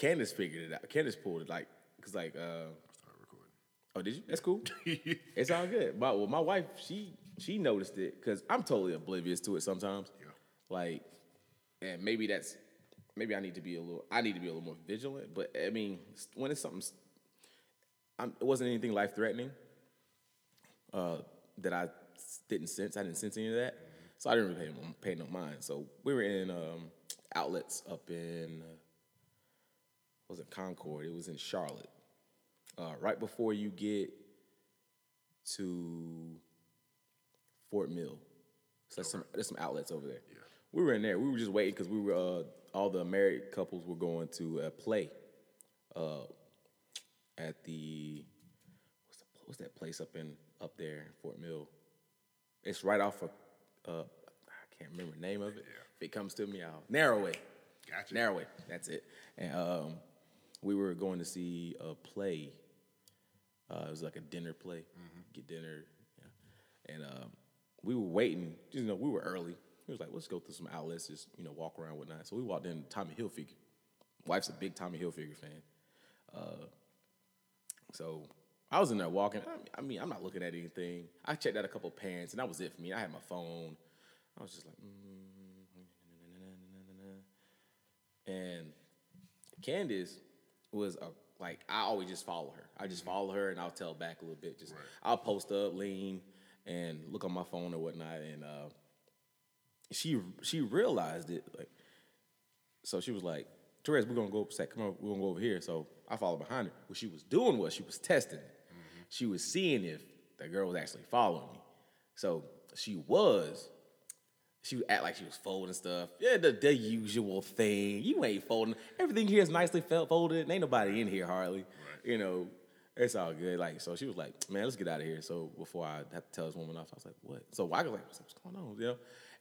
Candace figured it out. Candace pulled it like, cause like, uh, oh, did you? That's cool. it's all good. But well, my wife, she she noticed it because I'm totally oblivious to it sometimes. Yeah. Like, and maybe that's maybe I need to be a little. I need to be a little more vigilant. But I mean, when it's something, I'm, it wasn't anything life threatening. Uh, that I didn't sense. I didn't sense any of that, so I didn't really pay, no- pay no mind. So we were in um, outlets up in uh, wasn't Concord. It was in Charlotte. Uh, right before you get to Fort Mill. So there's some there's some outlets over there. Yeah. We were in there. We were just waiting because we were uh, all the married couples were going to a play uh, at the what's, the what's that place up in up there in Fort Mill? It's right off of uh, I can't remember the name of it. If it comes to me, I'll NarroWay. Gotcha. NarroWay. That's it. And um, we were going to see a play. Uh, it was like a dinner play. Get dinner. Yeah. And um, we were waiting. You know, we were early. He was like, let's go through some outlets, just you know, walk around whatnot. So we walked in. Tommy Hilfiger. Wife's a big Tommy Hilfiger fan. Uh, so I was in there walking. I- mean, I'm not looking at anything. I checked out a couple pants, and that was it for me. I had my phone. I was just like, mm, and Candace was a like I always just follow her. I just follow her, and I'll tell back a little bit. Just I'll post up, lean, and look on my phone or whatnot, and uh, she she realized it like so she was like, Therese, we're gonna go say, come on, we're gonna go over here. So I followed behind her. What she was doing was she was testing it. She was seeing if the girl was actually following me. So she was. She would act like she was folding stuff. Yeah, the, the usual thing. You ain't folding. Everything here is nicely folded. Ain't nobody in here hardly. You know, it's all good. Like, so she was like, man, let's get out of here. So before I had to tell this woman off, I was like, what? So I was like, what's, going on? You know?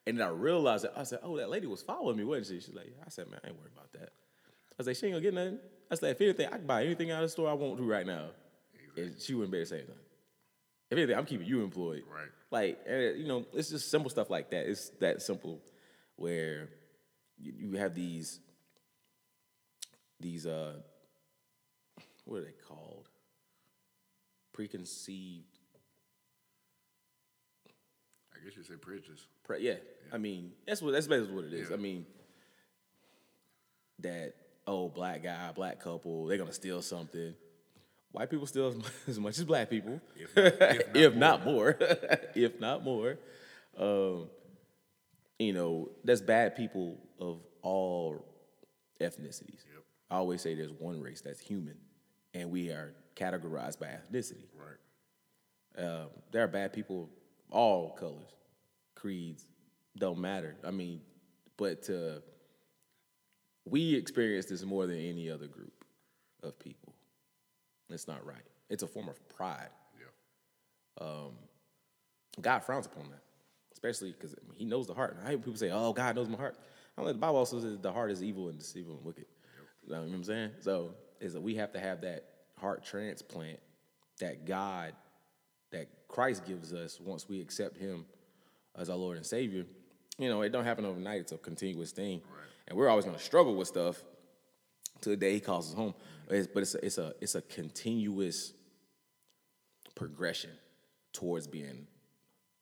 And then I realized that I said, oh, that lady was following me, wasn't she? She's like, yeah. I said, man, I ain't worried about that. I was like, she ain't gonna get nothing. I said, if anything, I can buy anything out of the store I want to right now. And she wouldn't better say anything. If anything, I'm keeping you employed. Right. Like, eh, you know, it's just simple stuff like that. It's that simple where you, have these, these, uh, what are they called? Preconceived I guess you say prejudice. Pre- yeah. I mean, that's what that's basically what it is. Yeah. I mean, that oh black guy, black couple, they're gonna steal something. White people steal as much, as much as black people, if not, more. if not more. Um, you know, that's bad people of all ethnicities. Yep. I always say there's one race that's human, and we are categorized by ethnicity. Right. Um, there are bad people, of all colors, creeds, don't matter. I mean, but uh, we experience this more than any other group of people. It's not right. It's a form of pride. Yeah. Um, God frowns upon that, especially because He knows the heart. And I hear people say, "Oh, God knows my heart." I'm like, the Bible also says the heart is evil and deceitful and wicked. You know what I'm saying? So is that we have to have that heart transplant that God, that Christ gives us once we accept Him as our Lord and Savior. You know, it don't happen overnight. It's a continuous thing, and we're always going to struggle with stuff till the day He calls us home. It's- but it's a, it's a it's a continuous progression towards being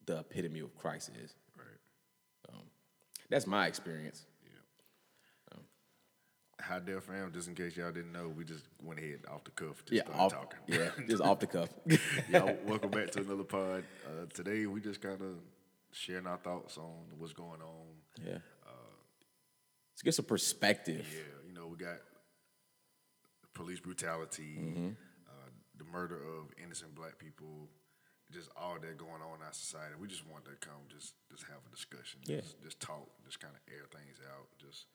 the epitome of Christ is. Right. Um, that's my experience. Um, how Dell fam, just in case y'all didn't know, we just went ahead off the cuff, just Yeah, off, talking. yeah, just off the cuff. y'all, welcome back to another pod. Uh, today we just kind of sharing our thoughts on what's going on. yeah. Uh, Let's get some perspective. Yeah, you know, we got police brutality, Mm-hmm. uh, the murder of innocent black people, just all that going on in our society. We just want to come, just just have a discussion, Yeah. just, just talk, just kind of air things out. Just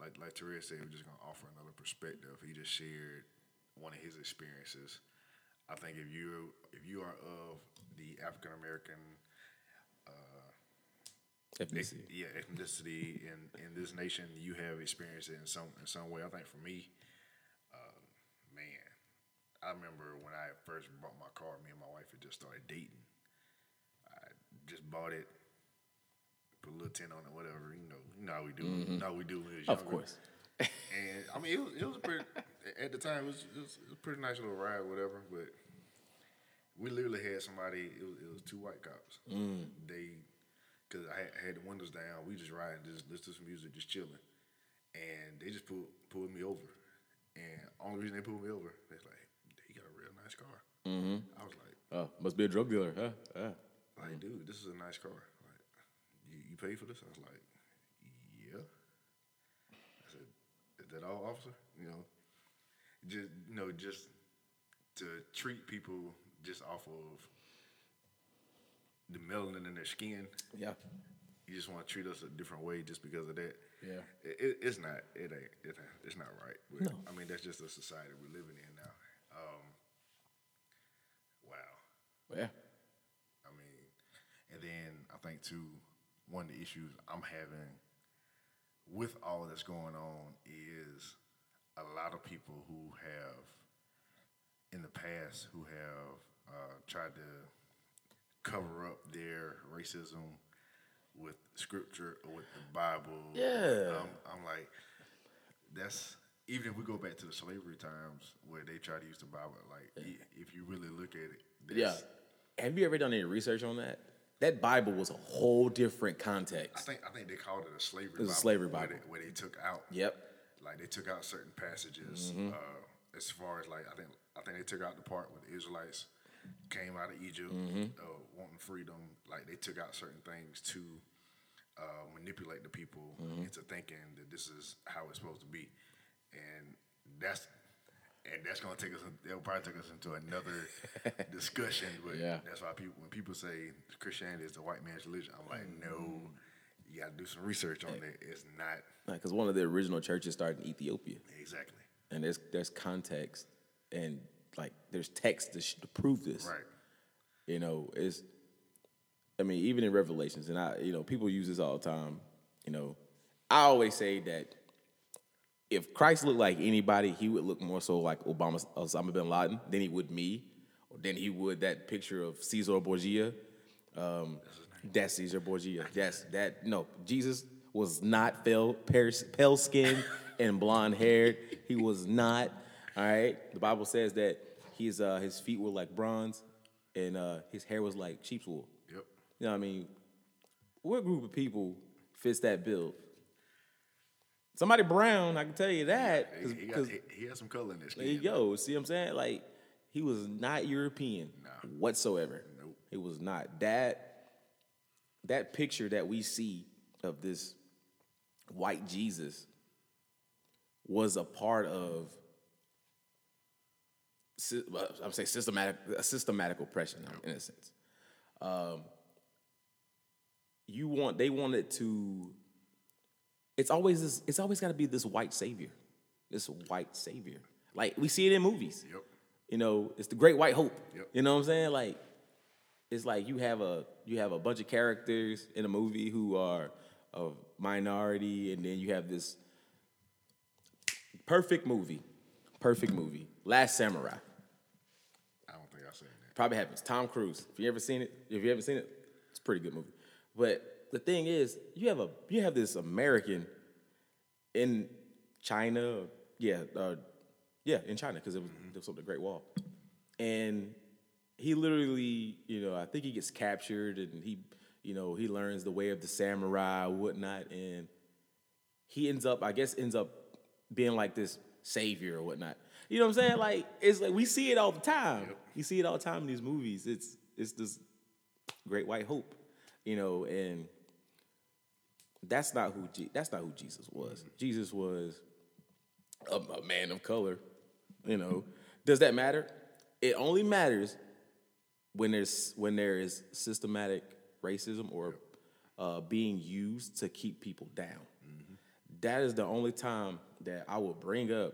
like like Teresa said, we're just gonna offer another perspective. He just shared one of his experiences. I think if you if you are of the African American Ethnicity. yeah, ethnicity in, in this nation, you have experienced it in some in some way. I think for me, uh, I remember when I first bought my car. Me and my wife had just started dating. I just bought it, put a little tint on it, whatever. You know, you know how we do. You know how we do when we was Mm-hmm. Of course. and I mean, it was, it was pretty at the time it was, it was, it was a pretty nice little ride, whatever. But we literally had somebody. It was, it was two white cops. They because I had, I had the windows down. We just riding, just listening to some music, just chilling, and they just pulled pulled me over. And only reason they pulled me over, they're like, "He got a nice car." I was like, Oh, must be a drug dealer, huh? Uh. like, dude, this is a nice car. Like, you, you pay for this? I was like, yeah. I said, is that all, officer? You know, just you know, just to treat people just off of the melanin in their skin. Yeah. You just want to treat us a different way just because of that. Yeah. It, it, it's not. It ain't. It. It's not right. But, I mean, that's just the society we're living in now. Um, wow. Yeah. I mean, and then I think too, one of the issues I'm having with all that's going on is a lot of people who have, in the past, who have uh, tried to cover up their racism with scripture or with the Bible. Yeah. I'm, I'm like, that's even if we go back to the slavery times where they try to use the Bible, like i- if you really look at it, Yeah. Have you ever done any research on that? That Bible was a whole different context. I think I think they called it a slavery. It was a Bible, slavery where Bible. they, where they took out. Yep. Like they took out certain passages. Mm-hmm. Uh, as far as like I think I think they took out the part where the Israelites came out of Egypt, Mm-hmm. uh, wanting freedom. Like they took out certain things to uh, manipulate the people Mm-hmm. into thinking that this is how it's supposed to be, and that's. And that's gonna take us. They'll probably take us into another discussion. But Yeah. that's why people, when people say Christianity is the white man's religion, I'm like, no. Mm-hmm. You got to do some research on it. It's not Because one of the original churches started in Ethiopia. exactly And there's there's context and like there's text to, sh- to prove this. right. You know, it's. I mean, even in Revelations, and I, you know, people use this all the time. You know, I always say that if Christ looked like anybody, he would look more so like Obama, Osama bin Laden than he would me, or than he would that picture of Caesar Borgia. Um, that's Caesar Borgia. That's that. No, Jesus was not pale, pale, pale skin and blonde haired. He was not. All right. The Bible says that his uh, his feet were like bronze, and uh, his hair was like sheep's wool. Yep. You know what I mean? What group of people fits that bill? Somebody brown, I can tell you that. He, 'cause- he, got, 'cause he, has some color in his there you go. See what I'm saying? Like he was not European Nah. whatsoever. Nope. He was not. That that picture that we see of this white Jesus was a part of I'm saying systematic a systematic oppression in a sense. Um, you want they wanted to it's always this it's always got to be this white savior this white savior like we see it in movies Yep. you know it's the great white hope Yep. you know what i'm saying like it's like you have a you have a bunch of characters in a movie who are a minority and then you have this perfect movie perfect movie last samurai I don't think I've seen that. Probably happens. Tom Cruise. If you ever seen it, if you haven't seen it, it's a pretty good movie. But the thing is, you have a you have this American in China. Yeah, uh, yeah, in China because it was, it was on the Great Wall, and he literally, you know, I think he gets captured and he, you know, he learns the way of the samurai, whatnot, and he ends up, I guess, ends up being like this savior or whatnot. You know what I'm saying? Like it's like we see it all the time. You see it all the time in these movies. It's it's this great white hope, you know, and that's not who Je- that's not who Jesus was. Jesus was a, a man of color. You know, does that matter? It only matters when there's when there is systematic racism or uh, being used to keep people down. That is the only time that I will bring up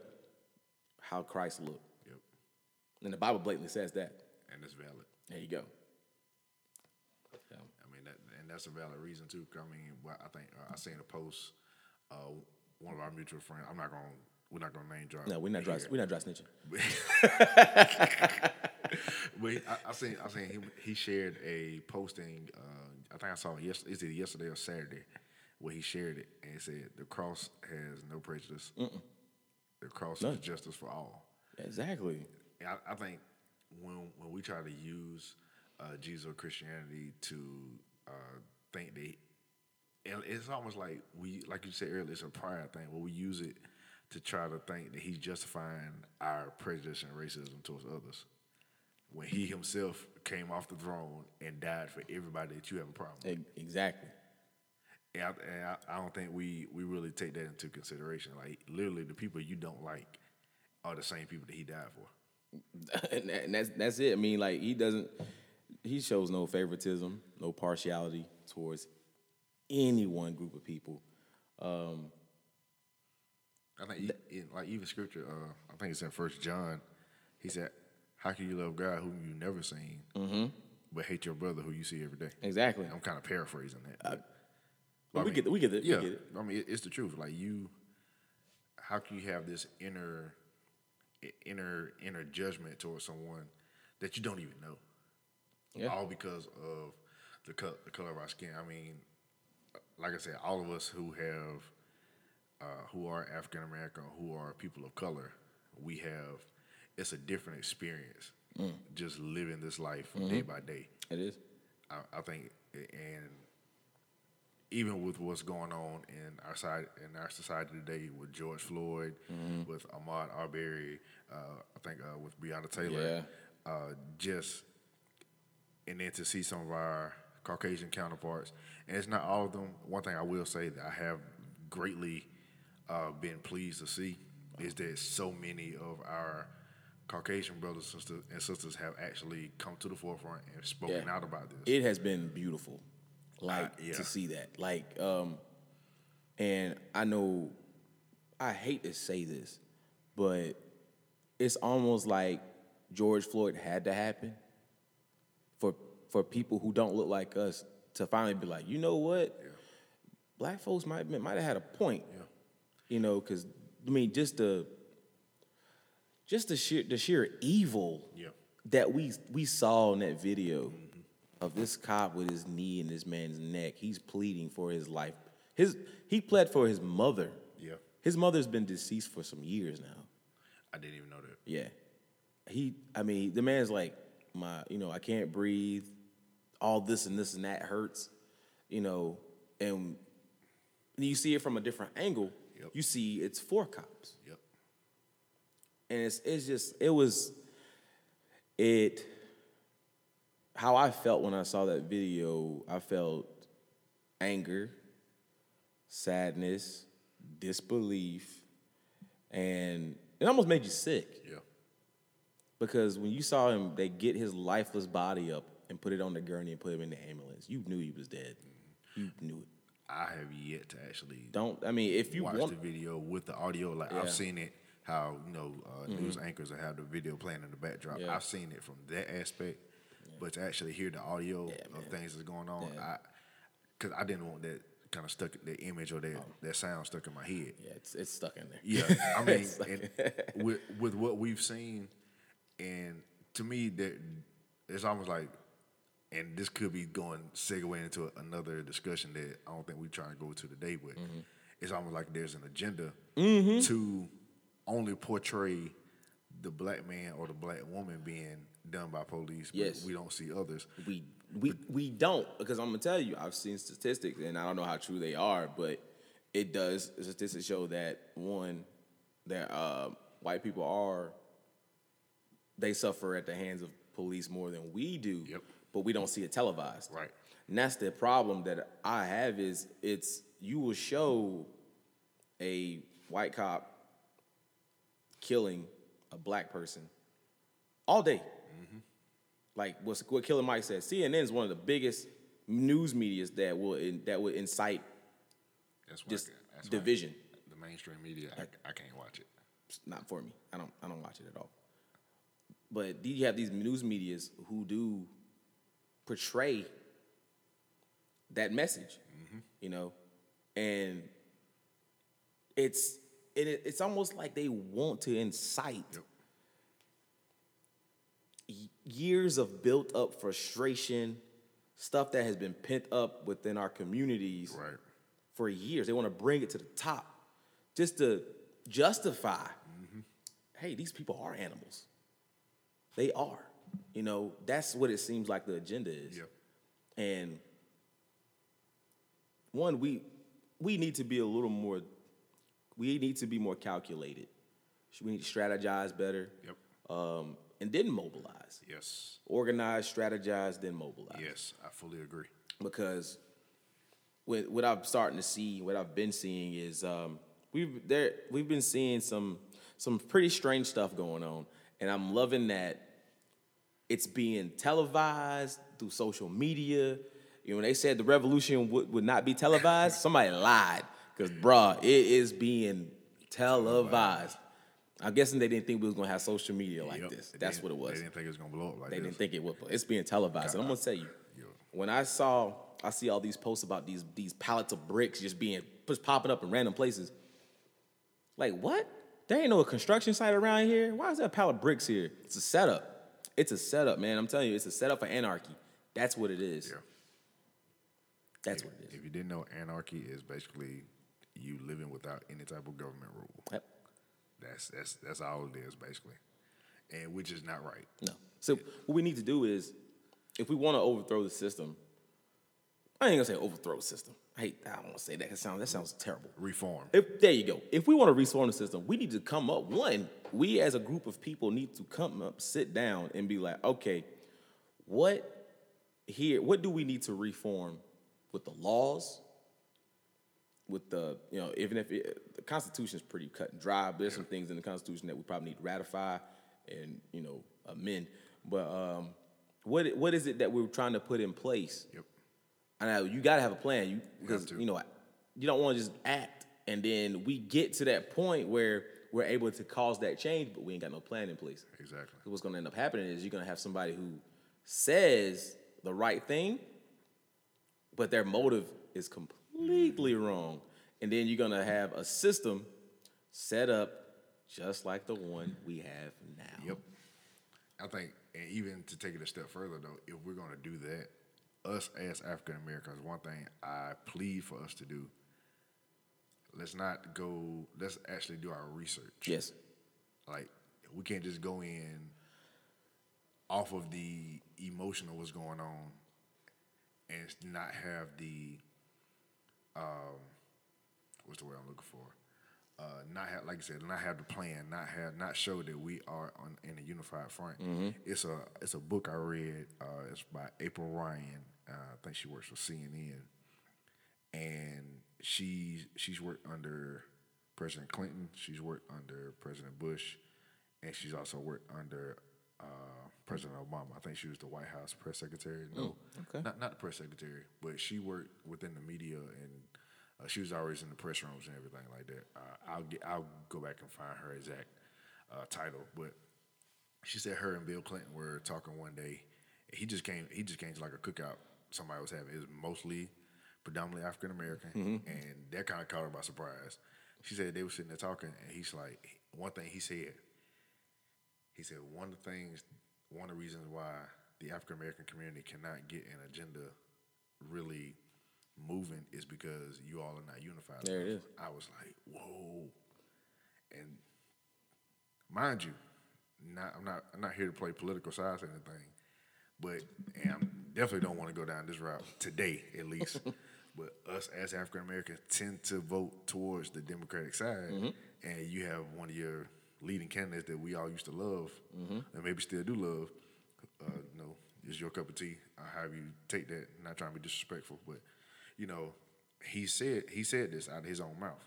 how Christ looked, Yep. and the Bible blatantly says that. And it's valid. There you go. So, I mean, that, and that's a valid reason too. I mean, I think uh, I seen a post. Uh, one of our mutual friends. I'm not gonna. We're not gonna name drop. no, we're not dry. We're not dry snitching. But I, I seen I seen him. He shared a posting. Uh, I think I saw it yes. Is it yesterday or Saturday? where he shared it and he said the cross has no prejudice. The cross is justice for all. Exactly. I, I think when when we try to use uh, Jesus or Christianity to uh, think and it's almost like we, like you said earlier, it's a pride thing where we use it to try to think that he's justifying our prejudice and racism towards others. When he himself came off the throne and died for everybody that you have a problem. with. Exactly. And, I, and I, I don't think we we really take that into consideration. Like literally, the people you don't like are the same people that he died for. and that's that's it. I mean, like he doesn't. He shows no favoritism, no partiality towards any one group of people. Um, I think in, like even scripture, uh, I think it's in First John. He said, "How can you love God whom you never seen, mm-hmm. but hate your brother who you see every day?" Exactly. I'm kind of paraphrasing that. But uh, I we mean, get it. We get it. Yeah, We get it. I mean, it- it's the truth. Like you, how can you have this inner, inner, inner judgment towards someone that you don't even know? Yeah. All because of the color, the color of our skin. I mean, like I said, all of us who have, uh, who are African American, who are people of color, we have. It's a different experience, Mm. just living this life Mm-hmm. day by day. It is. I, I think, and even with what's going on in our side in our society today, with George Floyd, with Ahmaud Arbery, uh, I think uh, with Breonna Taylor, uh, just and then to see some of our Caucasian counterparts, and it's not all of them. One thing I will say that I have greatly uh, been pleased to see is that so many of our Caucasian brothers and sisters, and sisters have actually come to the forefront and spoken Yeah. out about this. It has been beautiful, like Uh, yeah. to see that. Like, um, and I know I hate to say this, but it's almost like George Floyd had to happen for people who don't look like us to finally be like, you know what, black folks might might have had a point. Yeah. You know, because I mean, just the just the sheer the sheer evil Yeah. that we we saw in that video mm-hmm. of this cop with his knee in this man's neck. He's pleading for his life. His he pled for his mother. Yeah. His mother's been deceased for some years now. I didn't even know that. Yeah. He I mean, the man's like, my, you know, I can't breathe. All this and this and that hurts. You know, and you see it from a different angle. Yep. You see it's four cops. Yep. and it's it's just it was it how I felt when I saw that video. I felt anger, sadness, disbelief, and it almost made you sick Yeah. because when you saw him, they get his lifeless body up and put it on the gurney and put him in the ambulance. You knew he was dead. You knew it. I have yet to actually Don't I mean if you watch want the video with the audio. Like Yeah. I've seen it, how you know uh, news anchors have the video playing in the backdrop. Yeah. I've seen it from that aspect, but to actually hear the audio Yeah, of things that's going on, Yeah. I because I didn't want that kind of stuck that image or that Oh. that sound stuck in my head. yeah, it's it's stuck in there. Yeah, I mean, with with what we've seen, and to me, that it's almost like, and this could be going segue into another discussion that I don't think we try to go to today, but Mm-hmm. it's almost like there's an agenda to only portray the black man or the black woman being done by police, but Yes. we don't see others. We we we don't because I'm gonna tell you I've seen statistics and I don't know how true they are, but it does statistics show that one that uh, white people are they suffer at the hands of police more than we do, Yep. but we don't see it televised. Right. And that's the problem that I have is it's you will show a white cop killing a black person all day. Mm-hmm. Like what's, what Killer Mike said, CNN is one of the biggest news medias that will in, that will incite That's why just that's division. the mainstream media, I, I can't watch it. It's not for me. I don't I don't watch it at all. But you have these news medias who do portray that message, you know, and it's it, it's almost like they want to incite Yep. years of built up frustration, stuff that has been pent up within our communities, Right. for years. They want to bring it to the top just to justify mm-hmm. hey, these people are animals. They are. You know, that's what it seems like the agenda is. Yep. And one, we we need to be a little more we need to be more calculated. We need to strategize better. Yep. Um, and then mobilize. Yes. Organize, strategize, then mobilize. Yes, I fully agree. Because what what I'm starting to see, what I've been seeing is um, we've there we've been seeing some some pretty strange stuff going on, and I'm loving that it's being televised through social media. You know, when they said the revolution would, would not be televised, somebody lied. Because, bruh, it is being televised. I'm guessing they didn't think we was gonna have social media like Yep. this. That's what it was. They didn't think it was gonna blow up like They this. didn't think it would, but it's being televised. And I'm gonna tell you, Yo. when I saw, I see all these posts about these these pallets of bricks just being just popping up in random places. Like what? There ain't no construction site around here. Why is there a pile of bricks here? It's a setup. It's a setup, man. I'm telling you, it's a setup for anarchy. That's what it is. Yeah. That's what it is. If you didn't know, anarchy is basically you living without any type of government rule. Yep. That's that's that's all it is basically, and which is not right. No. So what we need to do is, if we want to overthrow the system, I ain't gonna say overthrow system. I hate. I don't want to say that. That sounds that sounds terrible. Reform. If there you go. If we want to reform the system, we need to come up. One, we as a group of people need to come up, sit down, and be like, okay, what here? What do we need to reform with the laws? With the you know, even if it, the Constitution is pretty cut and dry, but there's some things in the Constitution that we probably need to ratify and you know amend. But um, what what is it that we're trying to put in place? Yep. I know you got to have a plan. You because to. you know you don't want to just act, and then we get to that point where we're able to cause that change, but we ain't got no plan in place. Exactly. What's going to end up happening is you're going to have somebody who says the right thing, but their motive is completely mm. wrong, and then you're going to have a system set up just like the one we have now. Yep. I think, and even to take it a step further though, if we're gonna do that, us as African Americans, one thing I plead for us to do. Let's not go. Let's actually do our research. Yes. Like we can't just go in off of the emotion of what's going on and not have the um what's the word I'm looking for? Uh, not have like I said, not have the plan, not have not show that we are on in a unified front. It's a it's a book I read. Uh, it's by April Ryan. Uh, I think she works for CNN, and she she's worked under President Clinton. She's worked under President Bush, and she's also worked under uh, President Obama. I think she was the White House press secretary. No, okay. not not the press secretary, but she worked within the media, and uh, she was always in the press rooms and everything like that. Uh, I'll get I'll go back and find her exact uh, title, but she said her and Bill Clinton were talking one day. He just came. He just came to like a cookout somebody was having. It was mostly predominantly African American, mm-hmm. and that kind of caught her by surprise. She said they were sitting there talking, and he's like, one thing he said. He said one of the things, one of the reasons why the African American community cannot get an agenda really moving is because you all are not unified. There it is. I was like, whoa, and mind you, not I'm not I'm not here to play political sides or anything, but and I'm definitely don't want to go down this route today at least. but us as African Americans tend to vote towards the Democratic side, and you have one of your leading candidates that we all used to love, and maybe still do love. Uh, you know, is your cup of tea. Uh, however you take that. Not trying to be disrespectful, but you know, he said he said this out of his own mouth.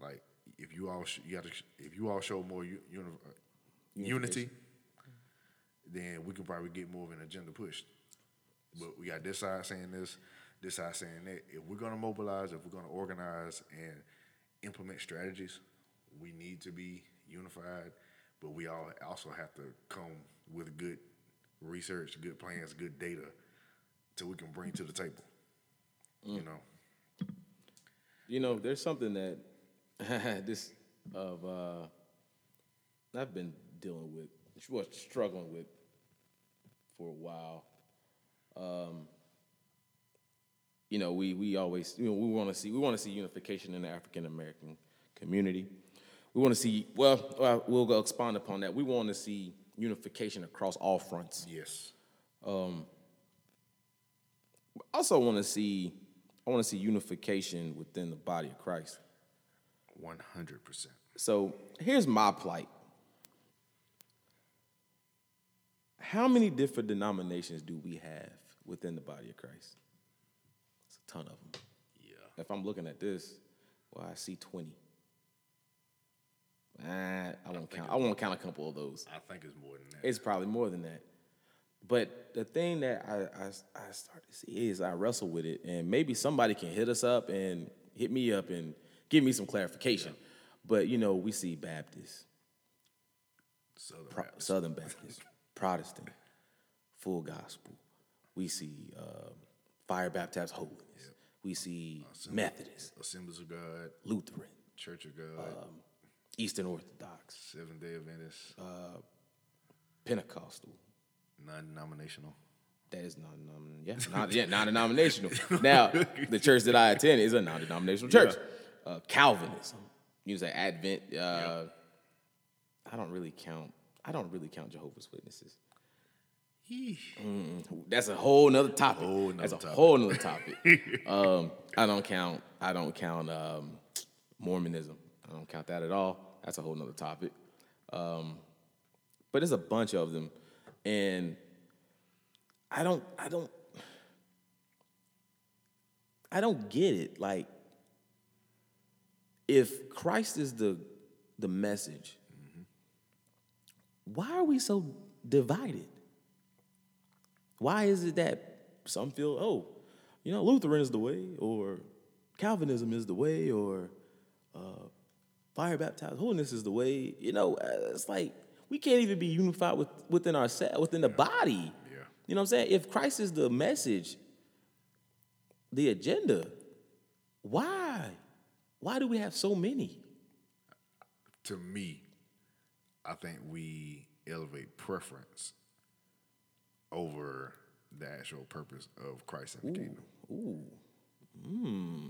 Like if you all sh- you got to if you all show more u- uni- uh, unity, then we can probably get more of an agenda pushed. But we got this side saying this, this side saying that. If we're gonna mobilize, if we're gonna organize and implement strategies, we need to be unified. But we all also have to come with good research, good plans, good data, so we can bring to the table. You know. You know, there's something that this of uh, I've been dealing with, well, struggling with for a while. Um, you know, we we always you know we want to see we want to see unification in the African American community. We want to see well, we'll go expand upon that. We want to see unification across all fronts. Yes. I also want to see I want to see unification within the body of Christ. One hundred percent. So here's my plight. How many different denominations do we have within the body of Christ? It's a ton of them. Yeah. If I'm looking at this, well, I see 20. Ah, I won't count. I won't count a couple of those. I think it's more than that. It's probably more than that. But the thing that I, I, I start to see is I wrestle with it, and maybe somebody can hit us up and hit me up and give me some clarification. But you know, we see Baptists, Southern Pro- Baptist. Southern Baptist, Protestant, full gospel. We see uh, fire baptized holiness. We see Methodist, Assemblies of God, Lutheran, Church of God, Eastern Orthodox, Seventh Day Adventist, Pentecostal. non-denominational. That is non, non yeah, non, yeah, non-denominational. now, the church that I attend is a non-denominational church. Uh, Calvinism, you say Advent. Uh, I don't really count. I don't really count Jehovah's Witnesses. That's a whole nother topic. Whole nother That's a topic. whole nother topic. um, I don't count. I don't count um, Mormonism. I don't count that at all. That's a whole nother topic. Um, but there's a bunch of them, and I don't. I don't. I don't get it. Like, if Christ is the the message, why are we so divided? Why is it that some feel, oh, you know, Lutheran is the way, or Calvinism is the way, or uh, fire baptized holiness is the way? You know, uh, it's like we can't even be unified with, within ourselves, within the body. Yeah. You know what I'm saying? If Christ is the message, the agenda, why? Why do we have so many? To me, I think we elevate preference over the actual purpose of Christ and the kingdom. Ooh. Hmm.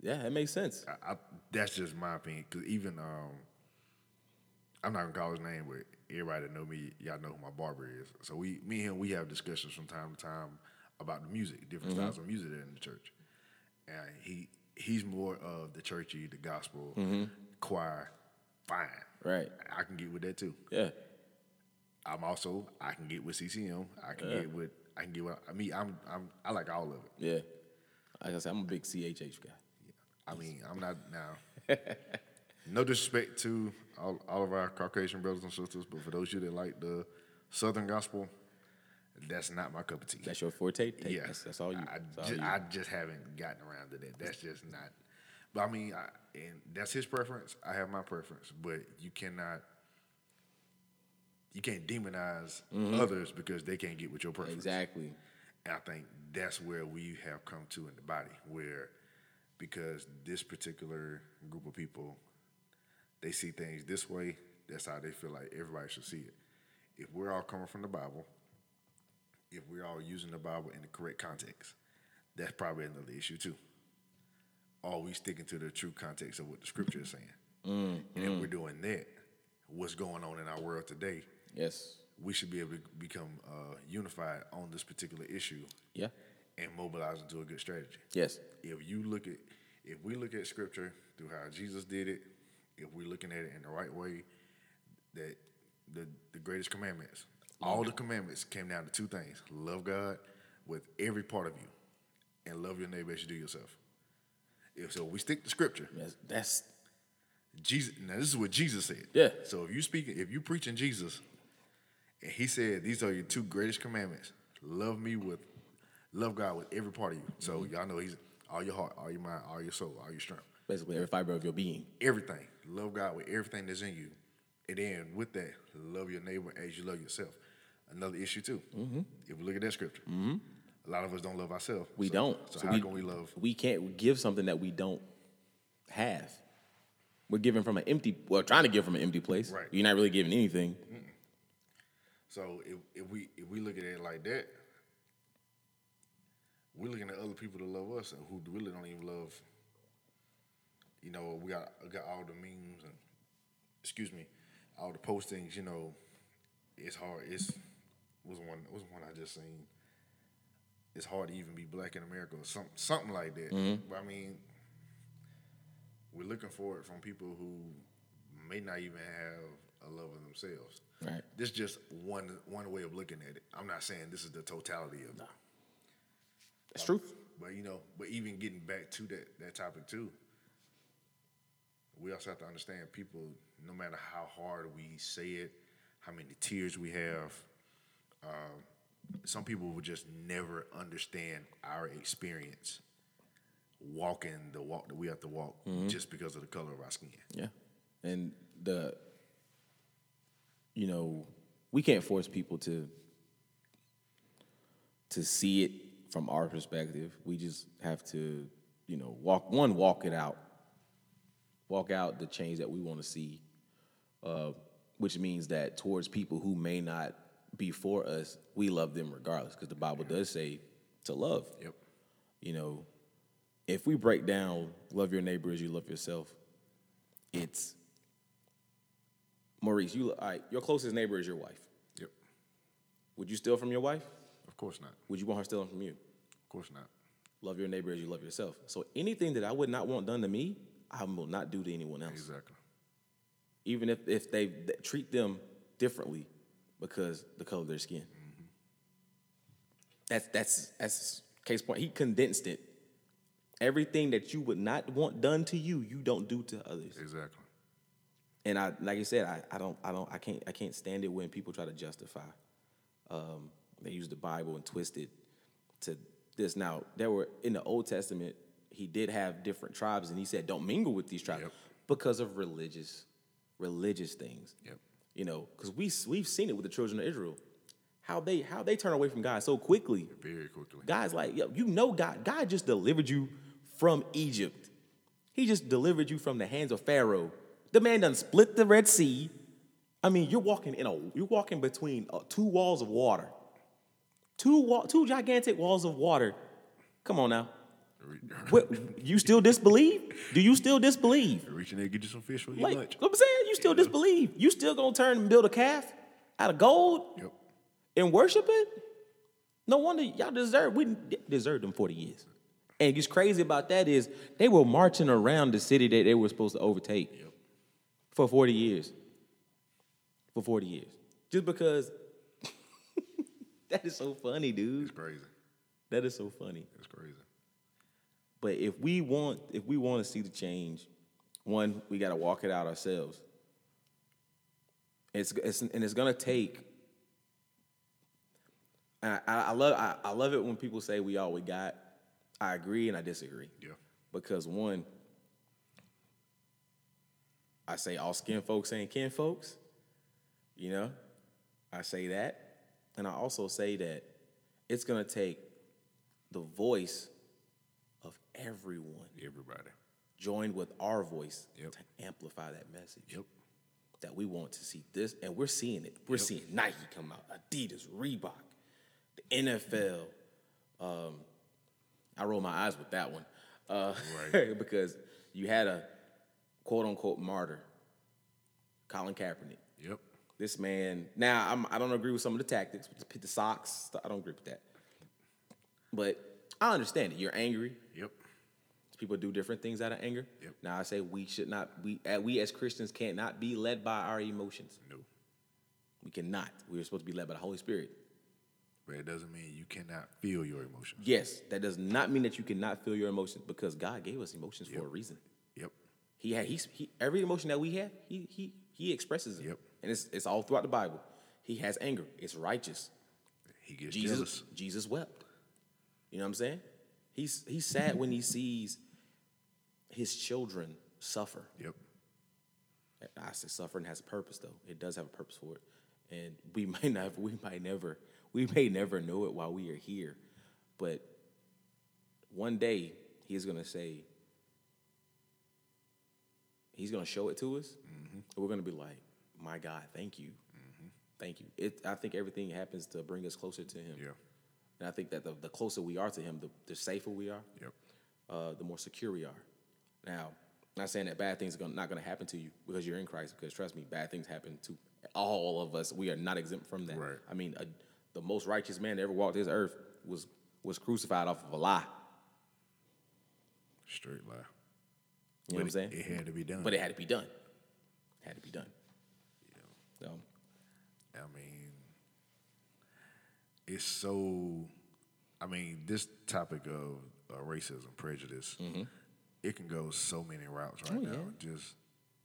Yeah, that makes sense. I, I, that's just my opinion. Because even um, I'm not gonna call his name, but everybody that know me, y'all know who my barber is. So we, me and him, we have discussions from time to time about the music, different mm-hmm. styles of music in the church. And he he's more of the churchy, the gospel, mm-hmm. choir. Fine, Right. I can get with that too. Yeah. I'm also I can get with CCM. I can get with I can get with I mean I'm I'm I like all of it. Yeah. Like I said, I'm a big CHH guy. Yeah. I mean I'm not now. no disrespect to all, all of our Caucasian brothers and sisters, but for those of you that like the Southern gospel, that's not my cup of tea. That's your forte. Take- yeah, That's, that's all you. I, that's all ju- you. I just haven't gotten around to that. That's just not. But I mean, I, and that's his preference. I have my preference, but you cannot. You can't demonize mm-hmm. others because they can't get with your preference. exactly. And I think that's where we have come to in the body, where because this particular group of people, they see things this way, that's how they feel like everybody should see it. If we're all coming from the Bible, if we're all using the Bible in the correct context, that's probably another issue too. Are we sticking to the true context of what the scripture is saying? And if we're doing that, what's going on in our world today, Yes. we should be able to become uh, unified on this particular issue Yeah. and mobilize into a good strategy. Yes. If you look at, if we look at scripture through how Jesus did it, if we're looking at it in the right way, that the the greatest commandments, all the commandments came down to two things: love God with every part of you, and love your neighbor as you do yourself. So, we stick to scripture. That's, that's Jesus. Now this is what Jesus said. Yeah. So if you speak, if you preaching Jesus, and He said these are your two greatest commandments: love me with, love God with every part of you. So Mm-hmm. y'all know He's all your heart, all your mind, all your soul, all your strength, basically every fiber of your being. everything. Love God with everything that's in you, and then with that, love your neighbor as you love yourself. Another issue too. If we look at that scripture, a lot of us don't love ourselves. We So- don't. So, how can we love? We can't give something that we don't have. We're giving from an empty. Well, trying to give from an empty place. Right. You're not really giving anything. So if, if we if we look at it like that, we're looking at other people to love us and who really don't even love. You know, we got got all the memes and excuse me, all the postings. You know, it's hard. It's was one was one I just seen. It's hard to even be black in America or something something like that. But I mean, we're looking for it from people who may not even have a love of themselves. Right. This is just one one way of looking at it. I'm not saying this is the totality of it. It's true. But you know, but even getting back to that that topic too, we also have to understand people. No matter how hard we say it, how many tears we have, um, some people will just never understand our experience walking the walk that we have to walk just because of the color of our skin. Yeah. And the you know, we can't force people to to see it from our perspective. We just have to, you know, walk one walk it out. Walk out the change that we want to see. Uh, which means that towards people who may not be for us, we love them regardless because the Bible does say to love. Yep. You know, if we break down love your neighbor as you love yourself, it's Maurice, you right, your closest neighbor is your wife. Yep. Would you steal from your wife? Of course not. Would you want her stealing from you? Of course not. Love your neighbor as you love yourself. So anything that I would not want done to me, I will not do to anyone else. Exactly. Even if, if they th- treat them differently because the color of their skin. That's that's that's case point. He condensed it. Everything that you would not want done to you, you don't do to others. Exactly. And I, like I said, I, I don't, I don't, I can't, I can't stand it when people try to justify. Um, they use the Bible and twist it to this. Now, there were in the Old Testament, he did have different tribes, and he said, "Don't mingle with these tribes," Yep. because of religious, religious things. Yep. You know, because we we've seen it with the children of Israel, how they how they turn away from God so quickly. Very quickly. God's like, yo, you know God. God just delivered you from Egypt. He just delivered you from the hands of Pharaoh. The man done split the Red Sea. I mean, you're walking in a you're walking between uh, two walls of water. Two wall, two gigantic walls of water. Come on now. What, you still disbelieve? Do you still disbelieve? Reach in there, get you some fish for your Like, lunch. I'm saying, you still disbelieve. You still gonna turn and build a calf out of gold? Yep. and worship it. No wonder y'all deserve we deserved them 40 years. And what's crazy about that is they were marching around the city that they were supposed to overtake for 40 years. For 40 years. Just because that is so funny, dude. It's crazy. That is so funny. It's crazy. But if we want if we want to see the change, one, we got to walk it out ourselves. It's, it's and it's gonna take. I, I love I, I love it when people say we all we got. I agree and I disagree Yeah. because one, I say all skin folks ain't kin folks. You know, I say that, and I also say that it's gonna take the voice everyone Everybody. joined with our voice Yep. to amplify that message. Yep. That we want to see this, and we're seeing it. We're seeing Nike come out, Adidas, Reebok, the NFL. Um, I roll my eyes with that one, uh, Right. because you had a quote unquote martyr, Colin Kaepernick. Yep. This man. Now I'm, I don't agree with some of the tactics, with the, the socks. I don't agree with that. But I understand it. You're angry. Yep. People do different things out of anger. Yep. Now I say we should not. We uh, we as Christians cannot be led by our emotions. No. We cannot. We are supposed to be led by the Holy Spirit. But it doesn't mean you cannot feel your emotions. Yes, that does not mean that you cannot feel your emotions because God gave us emotions for a reason. Yep. He had he's, he every emotion that we have, he he he expresses it. Yep. And it's it's all throughout the Bible. He has anger. It's righteous. He gets Jesus jealous. Jesus wept. You know what I'm saying? He's he's sad when he sees his children suffer. Yep. I say suffering has a purpose though. It does have a purpose for it. And we might not we might never we may never know it while we are here. But one day he's gonna say, he's gonna show it to us, and we're gonna be like, My God, thank you. Thank you. It I think everything happens to bring us closer to him. Yeah. And I think that the, the closer we are to Him, the, the safer we are, Yep. uh, the more secure we are. Now, I'm not saying that bad things are gonna, not going to happen to you because you're in Christ. Because trust me, bad things happen to all of us. We are not exempt from that. Right. I mean, a, the most righteous man that ever walked this earth was was crucified off of a lie. Straight lie. You know what I'm saying? it, had to be done. but it had to be done. It Had to be done. So, I mean, it's so. I mean, this topic of uh, racism, prejudice, it can go so many routes right Mm-hmm. Oh, now. Just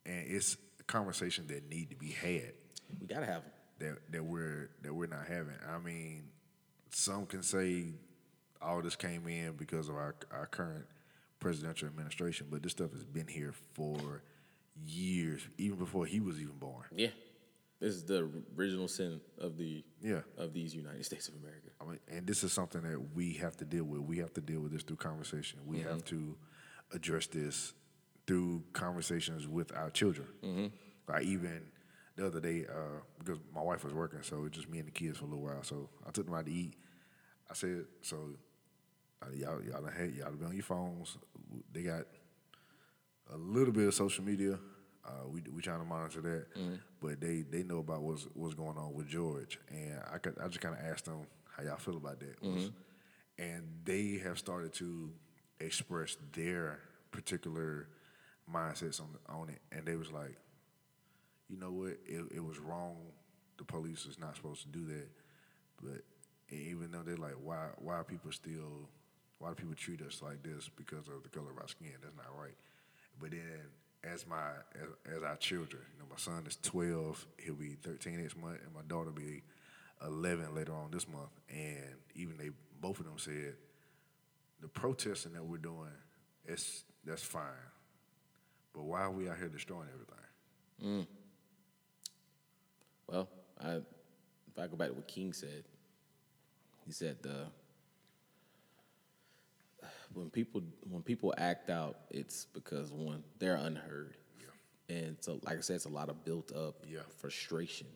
and it's a conversation that need to be had we gotta have them. that that we're that we're not having. I mean, some can say all this came in because of our our current presidential administration, but this stuff has been here for years, even before he was even born. Yeah, this is the original sin of the Yeah. of these United States of America. I mean, and this is something that we have to deal with. We have to deal with this through conversation. We have to address this through conversations with our children. Like even the other day, uh, because my wife was working, so it was just me and the kids for a little while. So I took them out to eat. I said, "So uh, y'all, y'all, done had, y'all be on your phones. They got a little bit of social media. Uh, we we trying to monitor that, but they they know about what's what's going on with George, and I could, I just kind of asked them how y'all feel about that, Was- and they have started to express their particular mindsets on on it, and they was like, you know what, it, it was wrong. The police is not supposed to do that, but even though they're like, why why are people still why do people treat us like this because of the color of our skin? That's not right. But then as my as, as our children, you know, my son is twelve, he'll be thirteen next month, and my daughter will be eleven later on this month. And even they both of them said the protesting that we're doing, it's that's fine. But why are we out here destroying everything? Well, I if I go back to what King said, he said the when people when people act out, it's because one they're unheard, and so like I said, it's a lot of built up Yeah. frustration.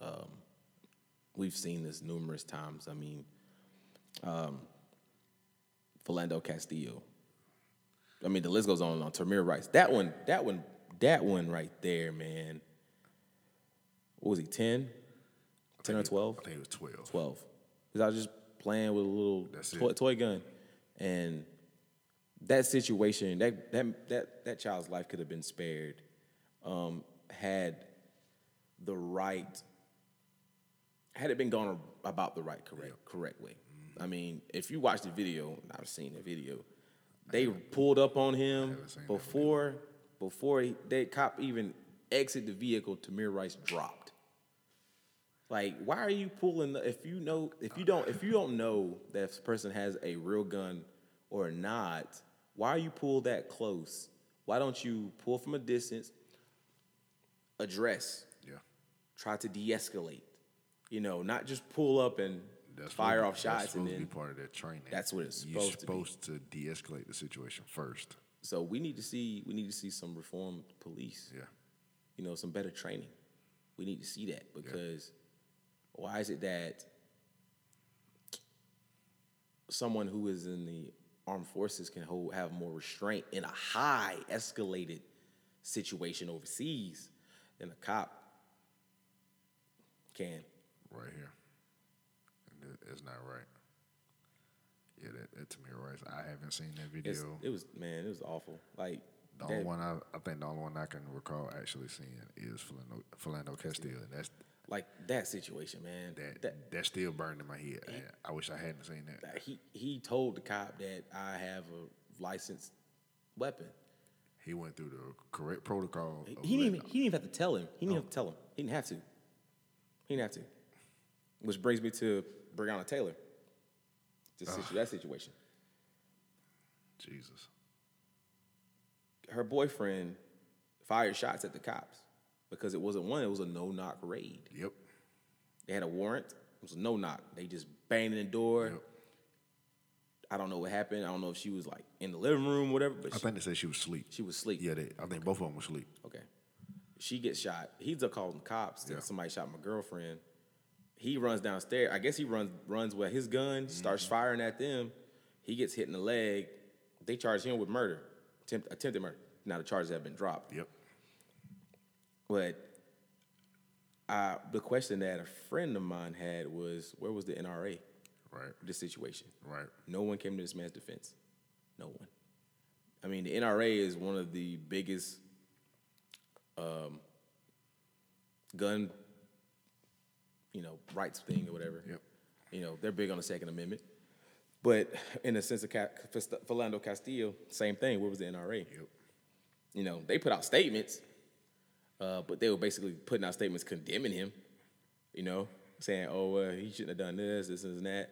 Um, we've seen this numerous times. I mean, um, Philando Castillo. I mean, the list goes on and on. Tamir Rice. That one, that one, that one right there, man. What was he, 10? 10 or 12? I think it was twelve. 12. Because I was just playing with a little toy, toy gun. And that situation, that, that, that, that child's life could have been spared um, had the right, had it been gone about the right, correct, correct way. I mean, if you watch the video, I've seen the video, they pulled up on him that before, before he, they cop even exit the vehicle, Tamir Rice dropped. Like, why are you pulling? The, if you know, if you don't, if you don't know that this person has a real gun or not, why are you pull that close? Why don't you pull from a distance, address, Yeah. try to de-escalate? You know, not just pull up and That's fire supposed- off that's shots and supposed to be part of their training. That's what it's You're supposed to be. to de-escalate the situation first. So we need to see, we need to see some reformed police. Yeah. you know, some better training. We need to see that because why is it that someone who is in the armed forces can hold, have more restraint in a high escalated situation overseas than a cop can? right here. It's not right. Yeah, that, that to me right. I haven't seen that video. It's, it was man, it was awful. Like the that- only one I, I think the only one I can recall actually seeing is Philando, Philando Castillo, and that's like that situation, man. that, that that still burned in my head. I, I wish I hadn't seen that. he he told the cop that I have a licensed weapon. He went through the correct protocol. He didn't, even, he didn't even have to tell him. He didn't have oh. to tell him. He didn't have to. He didn't have to. Which brings me to Breonna Taylor. This situ- that situation. Jesus. Her boyfriend fired shots at the cops because it wasn't one, it was a no knock raid. Yep. They had a warrant, it was a no knock. They just banged in the door. Yep. I don't know what happened. I don't know if she was like in the living room, whatever, but I she, think they said she was asleep. she was asleep. Yeah, they, I think both of them were asleep. Okay. She gets shot. He's up calling the cops. Yeah. somebody shot my girlfriend. He runs downstairs. I guess he runs runs with his gun, starts firing at them. He gets hit in the leg. They charge him with murder, attempt, attempted murder. Now the charges have been dropped. Yep. But uh, the question that a friend of mine had was, where was the NRA Right. this situation? Right. No one came to this man's defense. No one. I mean, the NRA is one of the biggest um, gun, you know, rights thing or whatever. Yep. You know, they're big on the Second Amendment. But in the sense of Ca- Philando Castillo, same thing. Where was the NRA? Yep. You know, they put out statements, uh, but they were basically putting out statements condemning him. You know, saying, "Oh, uh, he shouldn't have done this, this, and that."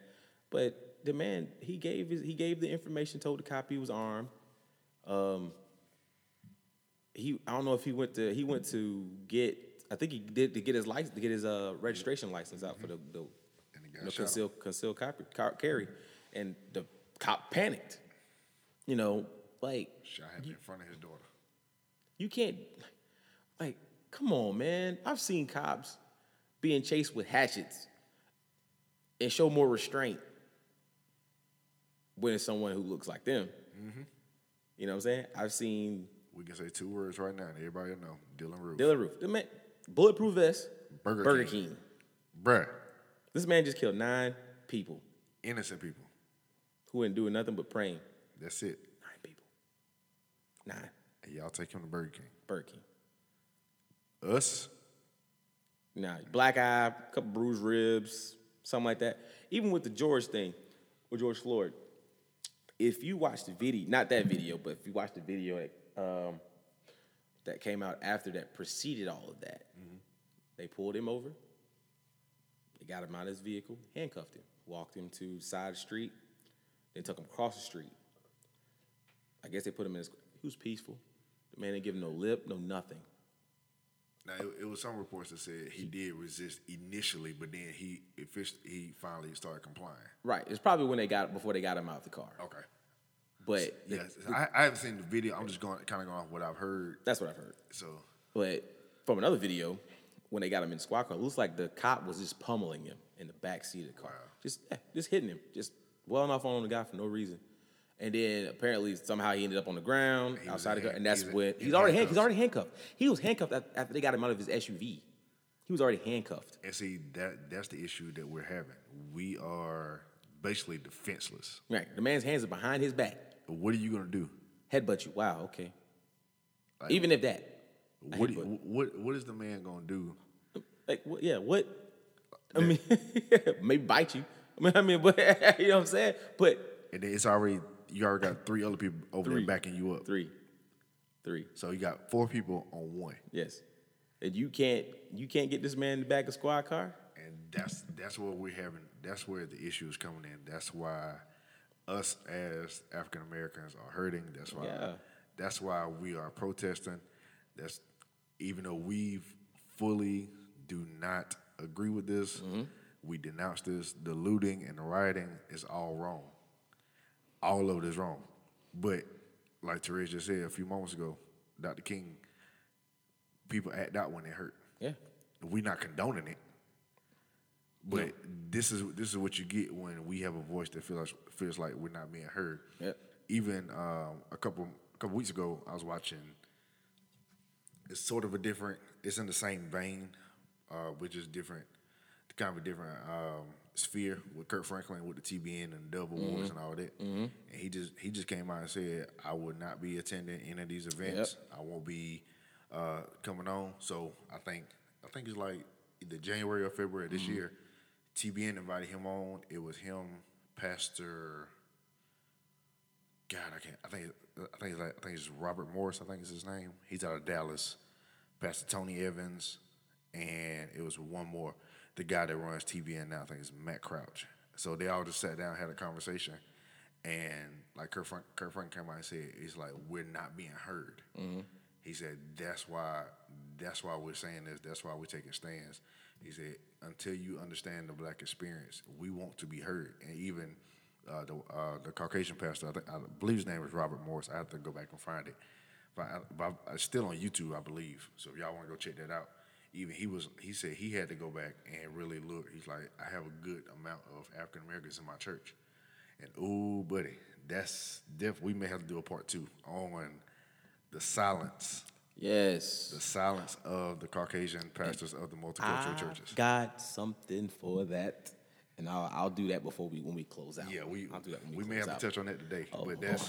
But the man, he gave his, he gave the information, told the cop he was armed. Um, he, I don't know if he went to, he went to get, I think he did to get his license, to get his uh, registration license out for the, the And the you know, concealed concealed copy, car, carry, and the cop panicked. You know, like Shot him in front of his daughter. you can't, like, come on, man. I've seen cops being chased with hatchets and show more restraint when it's someone who looks like them. You know what I'm saying? I've seen We can say two words right now, and everybody will know. Dylann Roof. Dylann Roof, the man, bulletproof vest, Burger Burger King. King. Bruh. This man just killed nine people Innocent people. who ain't doing nothing but praying. That's it. Nine people. Nine. And y'all take him to Burger King. Burger King. Us, Now, black eye, couple bruised ribs, something like that. Even with the George thing, with George Floyd, if you watch the video, not that video, but if you watch the video um, that came out after that preceded all of that, mm-hmm. they pulled him over, they got him out of his vehicle, handcuffed him, walked him to the side of the street, then took him across the street. I guess they put him in his, he was peaceful. The man didn't give him no lip, no nothing. now it, it was some reports that said he did resist initially, but then he he finally started complying. Right. It's probably when they got before they got him out of the car. Okay. But the- Yes, I, I haven't seen the video. I'm just going kind of going off what I've heard. that's what I've heard. So But from another video, when they got him in the squad car, it looks like the cop was just pummeling him in the back seat of the car, just eh, just hitting him, just welling off on the guy for no reason. And then apparently somehow he ended up on the ground He outside the car, and that's when he he's already hand, he's already handcuffed. He was handcuffed after they got him out of his SUV. He was already handcuffed. and see that that's the issue that we're having. We are basically defenseless. Right. The man's hands are behind his back. What are you gonna do? Headbutt you. Wow. Okay. Like, Even if that. What, headbutt. what what is the man gonna do? Like, what, yeah, what? I mean, maybe bite you. I mean, I mean, but you know what I'm saying? But And then it's already you already got three other people over Three. there backing you up. three, three, So you got four people on one, yes. And you can't, you can't get this man in the back of squad car. and that's that's what we're having. That's where the issue is coming in. That's why us as African Americans are hurting. That's why Yeah. that's why we are protesting. That's even though we fully do not agree with this, mm-hmm. we denounce this. The looting and the rioting is all wrong. All of it is wrong. But like Therese just said a few moments ago, Dr. King, people act out when they hurt. Yeah. We're not condoning it. But this is this is what you get when we have a voice that feels feels like we're not being heard. Yep. Even um, a couple a couple weeks ago, I was watching. It's sort of a different. It's in the same vein, uh, which is different, kind of a different um, sphere with Kirk Franklin with the TBN and Dove Awards and all that. And he just he just came out and said, "I would not be attending any of these events. I won't be uh, coming on." So I think I think it's like either January or February of this year. TBN invited him on. It was him, Pastor. God, I can't. I think. I think. It's like, I think it's Robert Morris. I think is his name. He's out of Dallas. Pastor Tony Evans, and it was one more. The guy that runs TBN now, I think is Matt Crouch. So they all just sat down, had a conversation, and like Kirk Frank, Kirk Frank came out and said, "It's like we're not being heard." Mm-hmm. He said, "That's why. That's why we're saying this. That's why we're taking stands." He said, "Until you understand the black experience, we want to be heard." And even uh, the uh, the Caucasian pastor, I, think, I believe his name is Robert Morris. I have to go back and find it. But, I, but I- it's still on YouTube, I believe. So if y'all want to go check that out, even he was he said he had to go back and really look. He's like, I have a good amount of African Americans in my church, and oh, buddy, that's def. We may have to do a part two on the silence, Yes. the silence of the Caucasian pastors of the multicultural I churches. got something for that, and I'll I'll do that before we when we close out. Yeah, we I'll do that we we, may have out. to touch on that today, Oh, but that's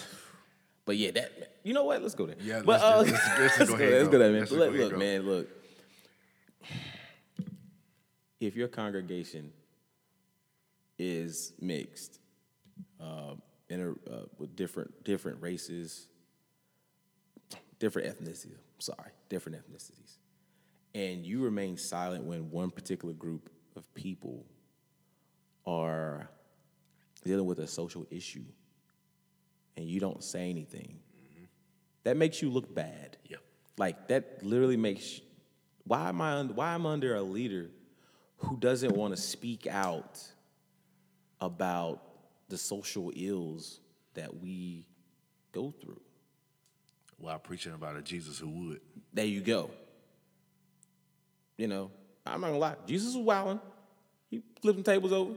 But yeah, that you know what? Let's go there. Yeah, but let's uh, let's- let's let's go ahead there. Let's go there, man. Let's just Look, go ahead look, and man, look. If your congregation is mixed, uh, inter, uh, with different different races, different ethnicities. Sorry, different ethnicities, and you remain silent when one particular group of people are dealing with a social issue, and you don't say anything, mm-hmm. that makes you look bad. Yeah. Like that literally makes. Why am I? Why am I under a leader who doesn't want to speak out about the social ills that we go through? While preaching about a Jesus who would. There you go. You know, I'm not gonna lie. Jesus was wilding. He flipping tables over.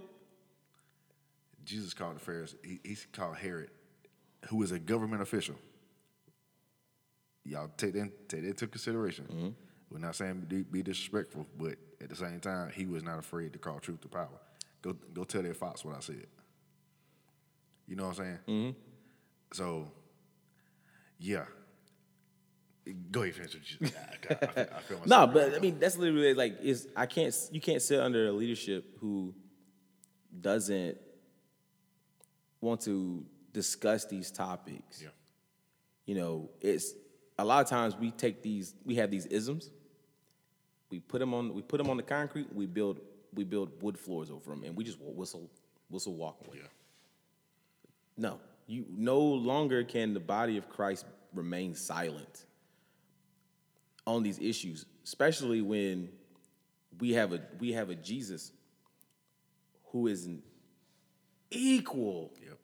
Jesus called the Pharisees. He, he's called Herod, who is a government official. Y'all take that, take that into consideration. Mm-hmm. We're not saying be, be disrespectful, but at the same time, he was not afraid to call truth to power. Go go tell that fox what I said. You know what I'm saying? Mm-hmm. So, yeah. Go ahead, finish what you I, I, I feel myself. No, but I mean that's literally like is I can't you can't sit under a leadership who doesn't want to discuss these topics. Yeah. You know, it's a lot of times we take these we have these isms. We put them on we put them on the concrete. We build we build wood floors over them, and we just whistle whistle walk away. Yeah. No, you no longer can the body of Christ remain silent on these issues, especially when we have a we have a Jesus who is an equal Yep.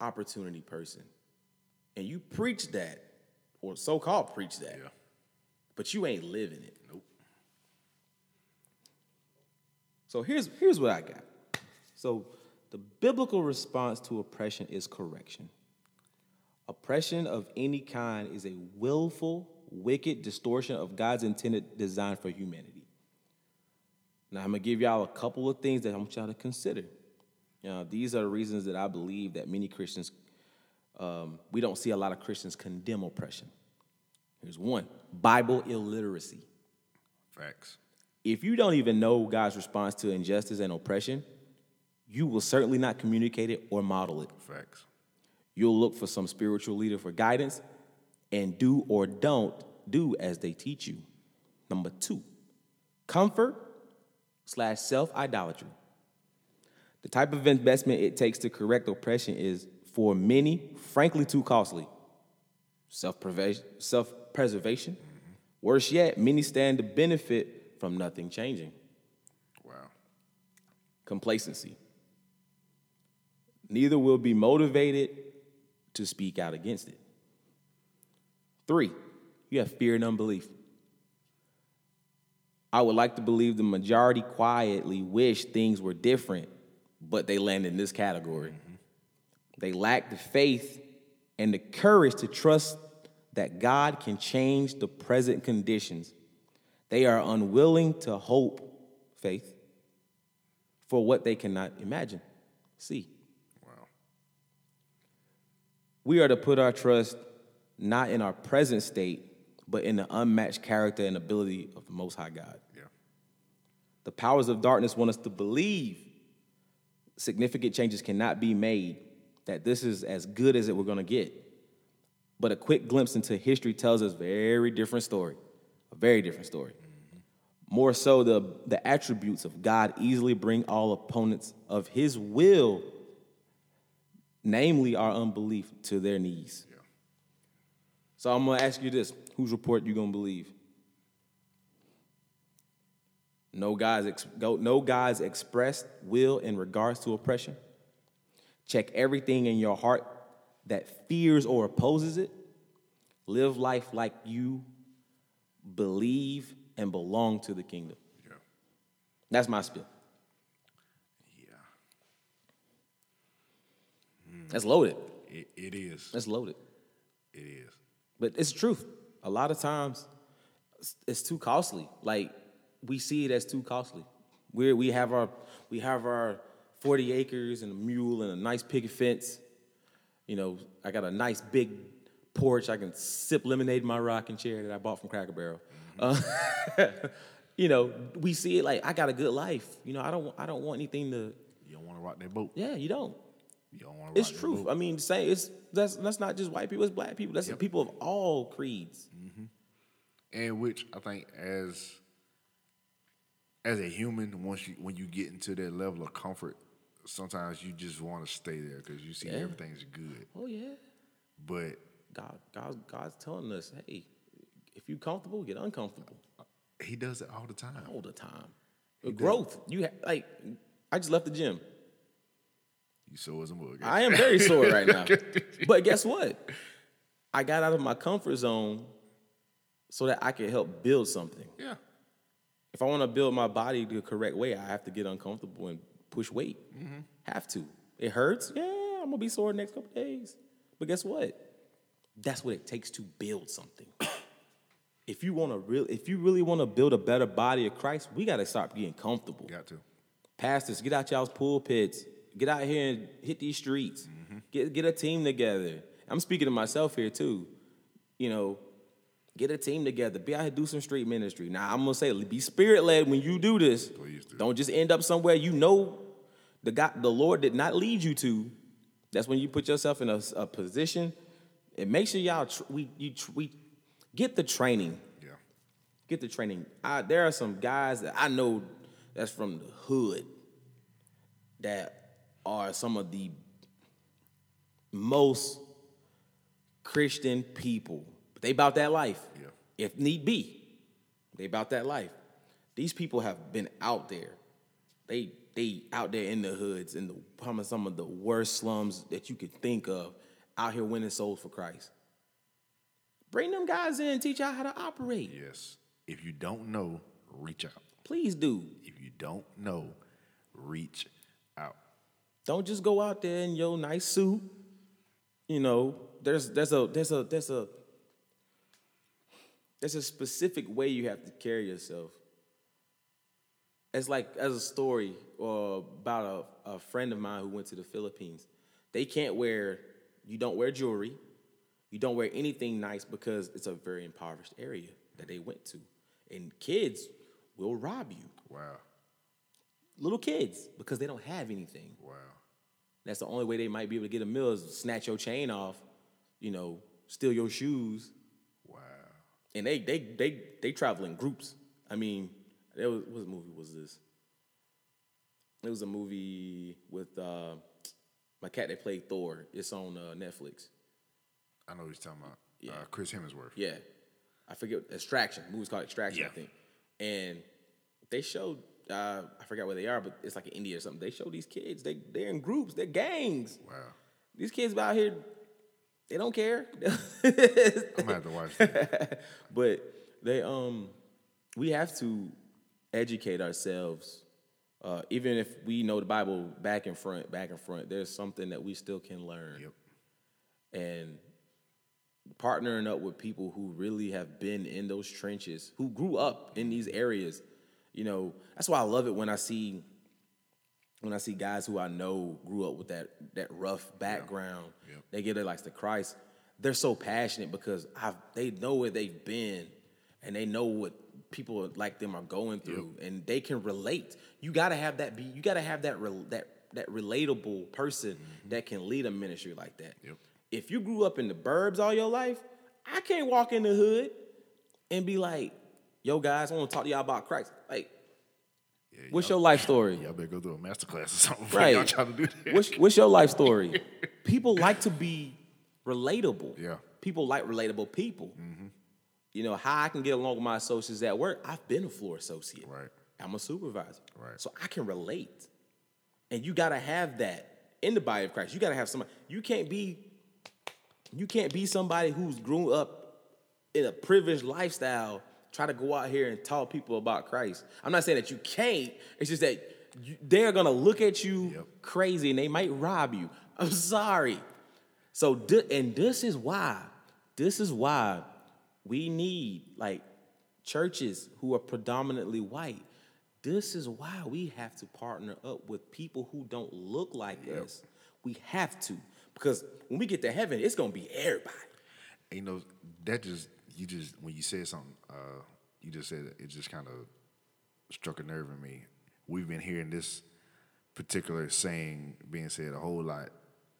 opportunity person. And you preach that, or so-called preach that, Yeah. but you ain't living it. Nope. So here's here's what I got. So the biblical response to oppression is correction. Oppression of any kind is a willful, wicked distortion of God's intended design for humanity. Now I'm gonna give y'all a couple of things that I want y'all to consider. You know, these are the reasons that I believe that many Christians, um, we don't see a lot of Christians condemn oppression. Here's one: Bible illiteracy. Facts. If you don't even know God's response to injustice and oppression, you will certainly not communicate it or model it. Facts. You'll look for some spiritual leader for guidance and do or don't do as they teach you. Number two, comfort slash self idolatry. The type of investment it takes to correct oppression is, for many, frankly too costly. Self preservation. Mm-hmm. Worse yet, many stand to benefit from nothing changing. Wow. Complacency. Neither will be motivated to speak out against it. Three, you have fear and unbelief. I would like to believe the majority quietly wish things were different, but they land in this category. Mm-hmm. They lack the faith and the courage to trust that God can change the present conditions. They are unwilling to hope, faith, for what they cannot imagine, see. Wow. We are to put our trust not in our present state, but in the unmatched character and ability of the Most High God. Yeah. The powers of darkness want us to believe significant changes cannot be made, that this is as good as it we're going to get. But a quick glimpse into history tells us a very different story, a very different story. Mm-hmm. More so, the, the attributes of God easily bring all opponents of his will, namely our unbelief, to their knees. So I'm gonna ask you this: Whose report you gonna believe? No God's ex- go, no God's expressed will in regards to oppression. Check everything in your heart that fears or opposes it. Live life like you believe and belong to the kingdom. Yeah. That's my spiel. Yeah. Hmm. That's loaded. It, it is. That's loaded. It is. But it's truth. A lot of times, it's, it's too costly. Like we see it as too costly. We we have our we have our forty acres and a mule and a nice picket fence. You know, I got a nice big porch. I can sip lemonade in my rocking chair that I bought from Cracker Barrel. Uh, you know, we see it like I got a good life. You know, I don't I don't want anything to. You don't want to rock that boat. Yeah, you don't. You don't want to It's truth. I mean, say it's that's that's not just white people. It's black people. That's people of all creeds. boat. And which I think as as a human, once you when you get into that level of comfort, sometimes you just want to stay there because you see Yeah. everything's good. Oh yeah. But God, God, God's telling us, hey, if you comfortable, get uncomfortable he does it all the time. all the time. Growth, you ha- like. I just left the gym. You sore as a mug. I am very sore right now, but guess what? I got out of my comfort zone so that I can help build something. Yeah. If I want to build my body the correct way, I have to get uncomfortable and push weight. Mm-hmm. Have to. It hurts. Yeah, I'm gonna be sore the next couple days. But guess what? That's what it takes to build something. if you want to real, if you really want to build a better body of Christ, we got to start getting comfortable. Got to. Pastors, get out y'all's pulpits. Get out here and hit these streets. Mm-hmm. Get get a team together. I'm speaking to myself here too. You know, get a team together. Be out here do some street ministry. Now I'm gonna say, be spirit led when you do this. Please do. Don't just end up somewhere you know the God, the Lord did not lead you to. That's when you put yourself in a, a position. And make sure y'all tr- we you tr- we get the training Yeah. get the training. I, there are some guys that I know that's from the hood that are some of the most Christian people. They about that life. Yeah. If need be. They about that life. These people have been out there. They they out there in the hoods in the some of- some of the worst slums that you could think of, out here winning souls for Christ. Bring them guys in, teach y'all how to operate. Yes. If you don't know, reach out. Please do. If you don't know, reach out. Don't just go out there in your nice suit. You know, there's there's a there's a there's a there's a specific way you have to carry yourself. It's like as a story uh, about a, a friend of mine who went to the Philippines. They can't wear you don't wear jewelry, you don't wear anything nice because it's a very impoverished area that they went to, and kids will rob you. Wow. Little kids because they don't have anything. Wow. That's the only way they might be able to get a meal is snatch your chain off, you know, steal your shoes. Wow. And they they they they travel in groups. I mean, there was what movie was this? It was a movie with uh, my cat that played Thor. It's on uh, Netflix. I know what you're talking about. Yeah. Uh, Chris Hemsworth. Yeah, I forget Extraction. The movie's called Extraction, I think. And they showed uh, I forgot where they are, but it's like in India or something. They show these kids. They they're in groups. They're gangs. Wow. These kids out here, they don't care. I'm gonna have to watch that. but they um we have to educate ourselves. Uh, even if we know the Bible back and front, back and front, there's something that we still can learn. Yep. And partnering up with people who really have been in those trenches, who grew up in these areas, you know, that's why I love it when I see when I see guys who I know grew up with that that rough background, Yep. they get it lives to Christ. They're so passionate because I've, they know where they've been, and they know what people like them are going through, and they can relate. You got to have that. Be you got to have that rel that that relatable person mm-hmm. that can lead a ministry like that. Yep. If you grew up in the burbs all your life, I can't walk in the hood and be like, "Yo, guys, I want to talk to y'all about Christ." Like, Yeah, what's your life story? Y'all better go through a master class or something Right. y'all try to do that. What's, what's your life story? People like to be relatable. Yeah. People like relatable people. Mm-hmm. You know, how I can get along with my associates at work, I've been a floor associate. Right. I'm a supervisor. Right. So I can relate. And you gotta have that in the body of Christ. You gotta have somebody. You can't be, you can't be somebody who's grown up in a privileged lifestyle try to go out here and talk people about Christ. I'm not saying that you can't. It's just that you, they're gonna look at you Yep. crazy and they might rob you. I'm sorry. So, and this is why, this is why we need like churches who are predominantly white. This is why we have to partner up with people who don't look like us. We have to because when we get to heaven, it's gonna be everybody. And, you know, that just you just when you said something, uh, you just said it, it just kind of struck a nerve in me. We've been hearing this particular saying being said a whole lot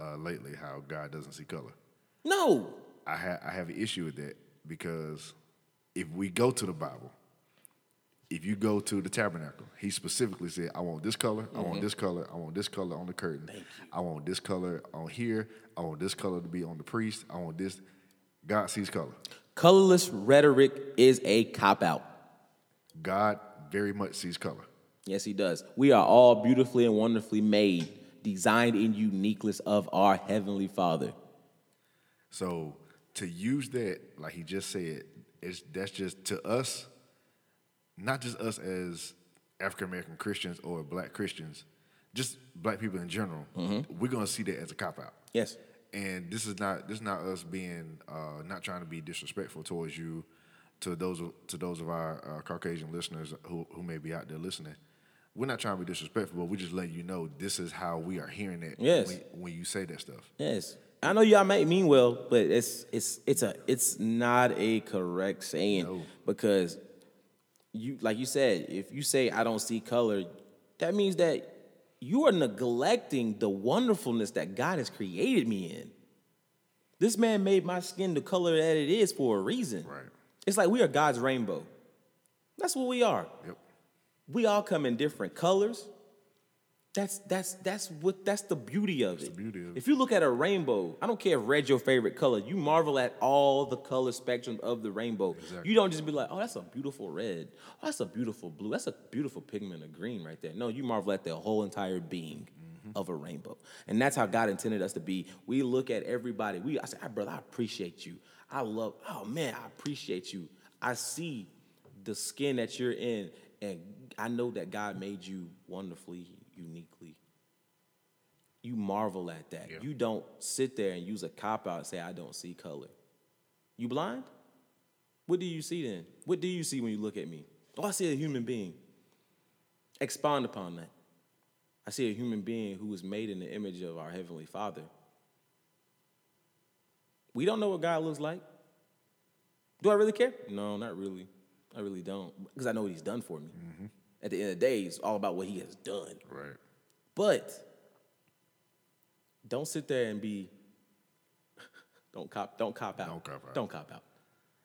uh, lately. How God doesn't see color. No, I ha- I have an issue with that because if we go to the Bible, if you go to the tabernacle, he specifically said, I want this color, I want this color, I want this color on the curtain, I want this color on here, I want this color to be on the priest, I want this. God sees color. Colorless rhetoric is a cop out. God very much sees color. Yes, he does. We are all beautifully and wonderfully made, designed in uniqueness of our heavenly Father. So to use that, like he just said, it's that's just to us, not just us as African American Christians or black Christians, just black people in general. Mm-hmm. We're gonna see that as a cop out. Yes. And this is not this is not us being uh, not trying to be disrespectful towards you, to those of, to those of our uh, Caucasian listeners who who may be out there listening. We're not trying to be disrespectful, but we're just letting you know this is how we are hearing it Yes. when, when you say that stuff. Yes. I know y'all may mean well, but it's it's it's a it's not a correct saying No. because you like you said, if you say I don't see color, that means that you are neglecting the wonderfulness that God has created me in. This man made my skin the color that it is for a reason. Right. It's like we are God's rainbow. That's what we are. Yep. We all come in different colors. That's that's that's what that's the beauty of it. the beauty of. If you look at a rainbow, I don't care if red's your favorite color. You marvel at all the color spectrum of the rainbow. You don't just be like, "Oh, that's a beautiful red. Oh, that's a beautiful blue. That's a beautiful pigment of green right there." No, you marvel at the whole entire being Mm-hmm. of a rainbow, and that's how God intended us to be. We look at everybody. We I say, "Ah, brother, I appreciate you. I love. Oh man, I appreciate you. I see the skin that you're in, and I know that God made you wonderfully, uniquely. You marvel at that. Yeah. You don't sit there and use a cop out and say, I don't see color. You blind? What do you see then? What do you see when you look at me? Oh, I see a human being. Expound upon that. I see a human being who was made in the image of our Heavenly Father. We don't know what God looks like. Do I really care? No, not really. I really don't. Because I know what He's done for me. Mm-hmm. At the end of the day, it's all about what He has done. Right. But don't sit there and be don't cop don't cop out. Don't cop out. Don't cop out.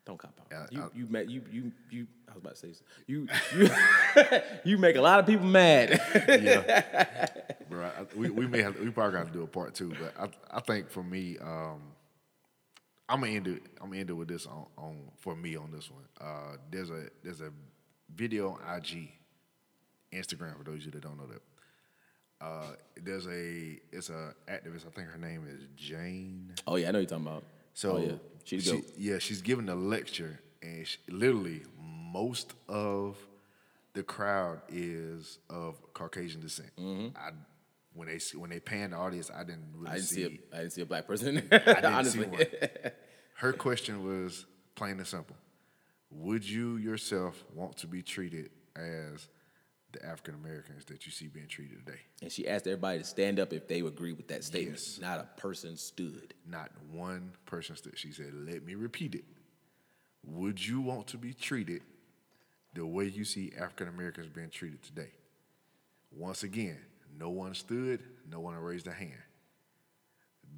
Don't cop out. You I- you ma- you you you I was about to say this. you you you make a lot of people mad. yeah, bro. I, we, we may have we probably got to do a part two, but I I think for me, um, I'm gonna end it. I'm gonna end it with this on, on for me on this one. Uh, there's a there's a video on IG, Instagram for those of you that don't know that. Uh, there's a it's a activist. I think her name is Jane. oh yeah, I know you're talking about. So oh, yeah, she's she, yeah, she's giving a lecture, and she, literally most of the crowd is of Caucasian descent. I when they see- when they pan the audience, I didn't really Mm-hmm. I didn't see. see a I didn't see a black person. I didn't honestly. see one. Her question was plain and simple: Would you yourself want to be treated as the African Americans that you see being treated today? and she asked everybody to stand up if they agree with that statement. Yes. Not a person stood. Not one person stood. She said, Let me repeat it. Would you want to be treated the way you see African Americans being treated today? Once again, no one stood, no one raised a hand.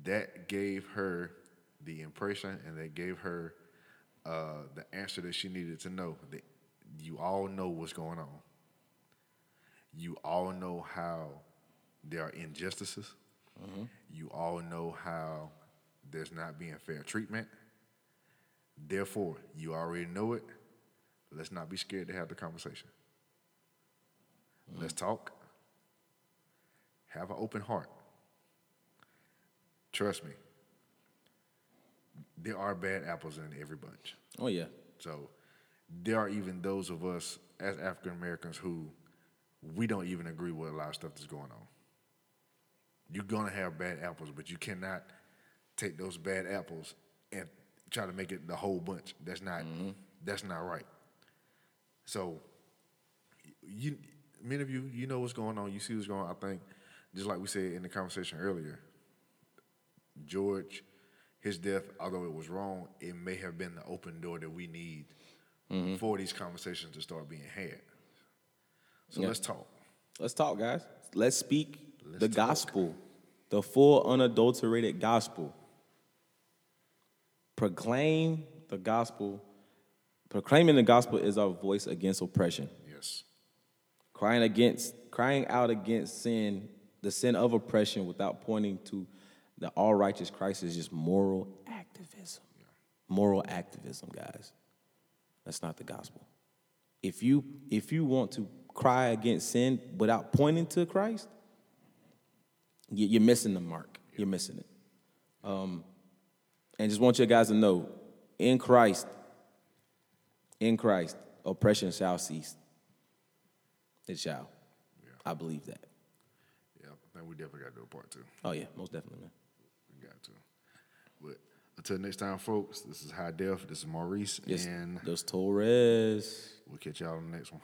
That gave her the impression and that gave her uh, the answer that she needed to know that you all know what's going on. You all know how there are injustices. Mm-hmm. You all know how there's not being fair treatment. Therefore, you already know it. Let's not be scared to have the conversation. Mm-hmm. Let's talk. Have an open heart. Trust me, there are bad apples in every bunch. Oh yeah. So there are even those of us as African Americans who we don't even agree with a lot of stuff that's going on. You're gonna have bad apples, but you cannot take those bad apples and try to make it the whole bunch. That's not mm-hmm. that's not right. So you many of you, you know what's going on, you see what's going on. I think, just like we said in the conversation earlier, George, his death, although it was wrong, it may have been the open door that we need mm-hmm. for these conversations to start being had. So Yeah. let's talk. Let's talk, guys. Let's speak the talk. gospel, the full, unadulterated gospel. Proclaim the gospel. Proclaiming the gospel is our voice against oppression. Yes. Crying against, crying out against sin, the sin of oppression, without pointing to the all righteous Christ is just moral activism. Moral activism, guys. That's not the gospel. If you if you want to cry against sin without pointing to Christ, you- you're missing the mark. You're missing it. Um, and just want you guys to know, in Christ, in Christ, oppression shall cease. It shall. Yeah. I believe that. Yeah, I think we definitely got to do a part two. Oh yeah, most definitely, man. We got to. But until next time, folks, this is High Def. This is Maurice, Yes, and those Torres. we'll catch y'all on the next one.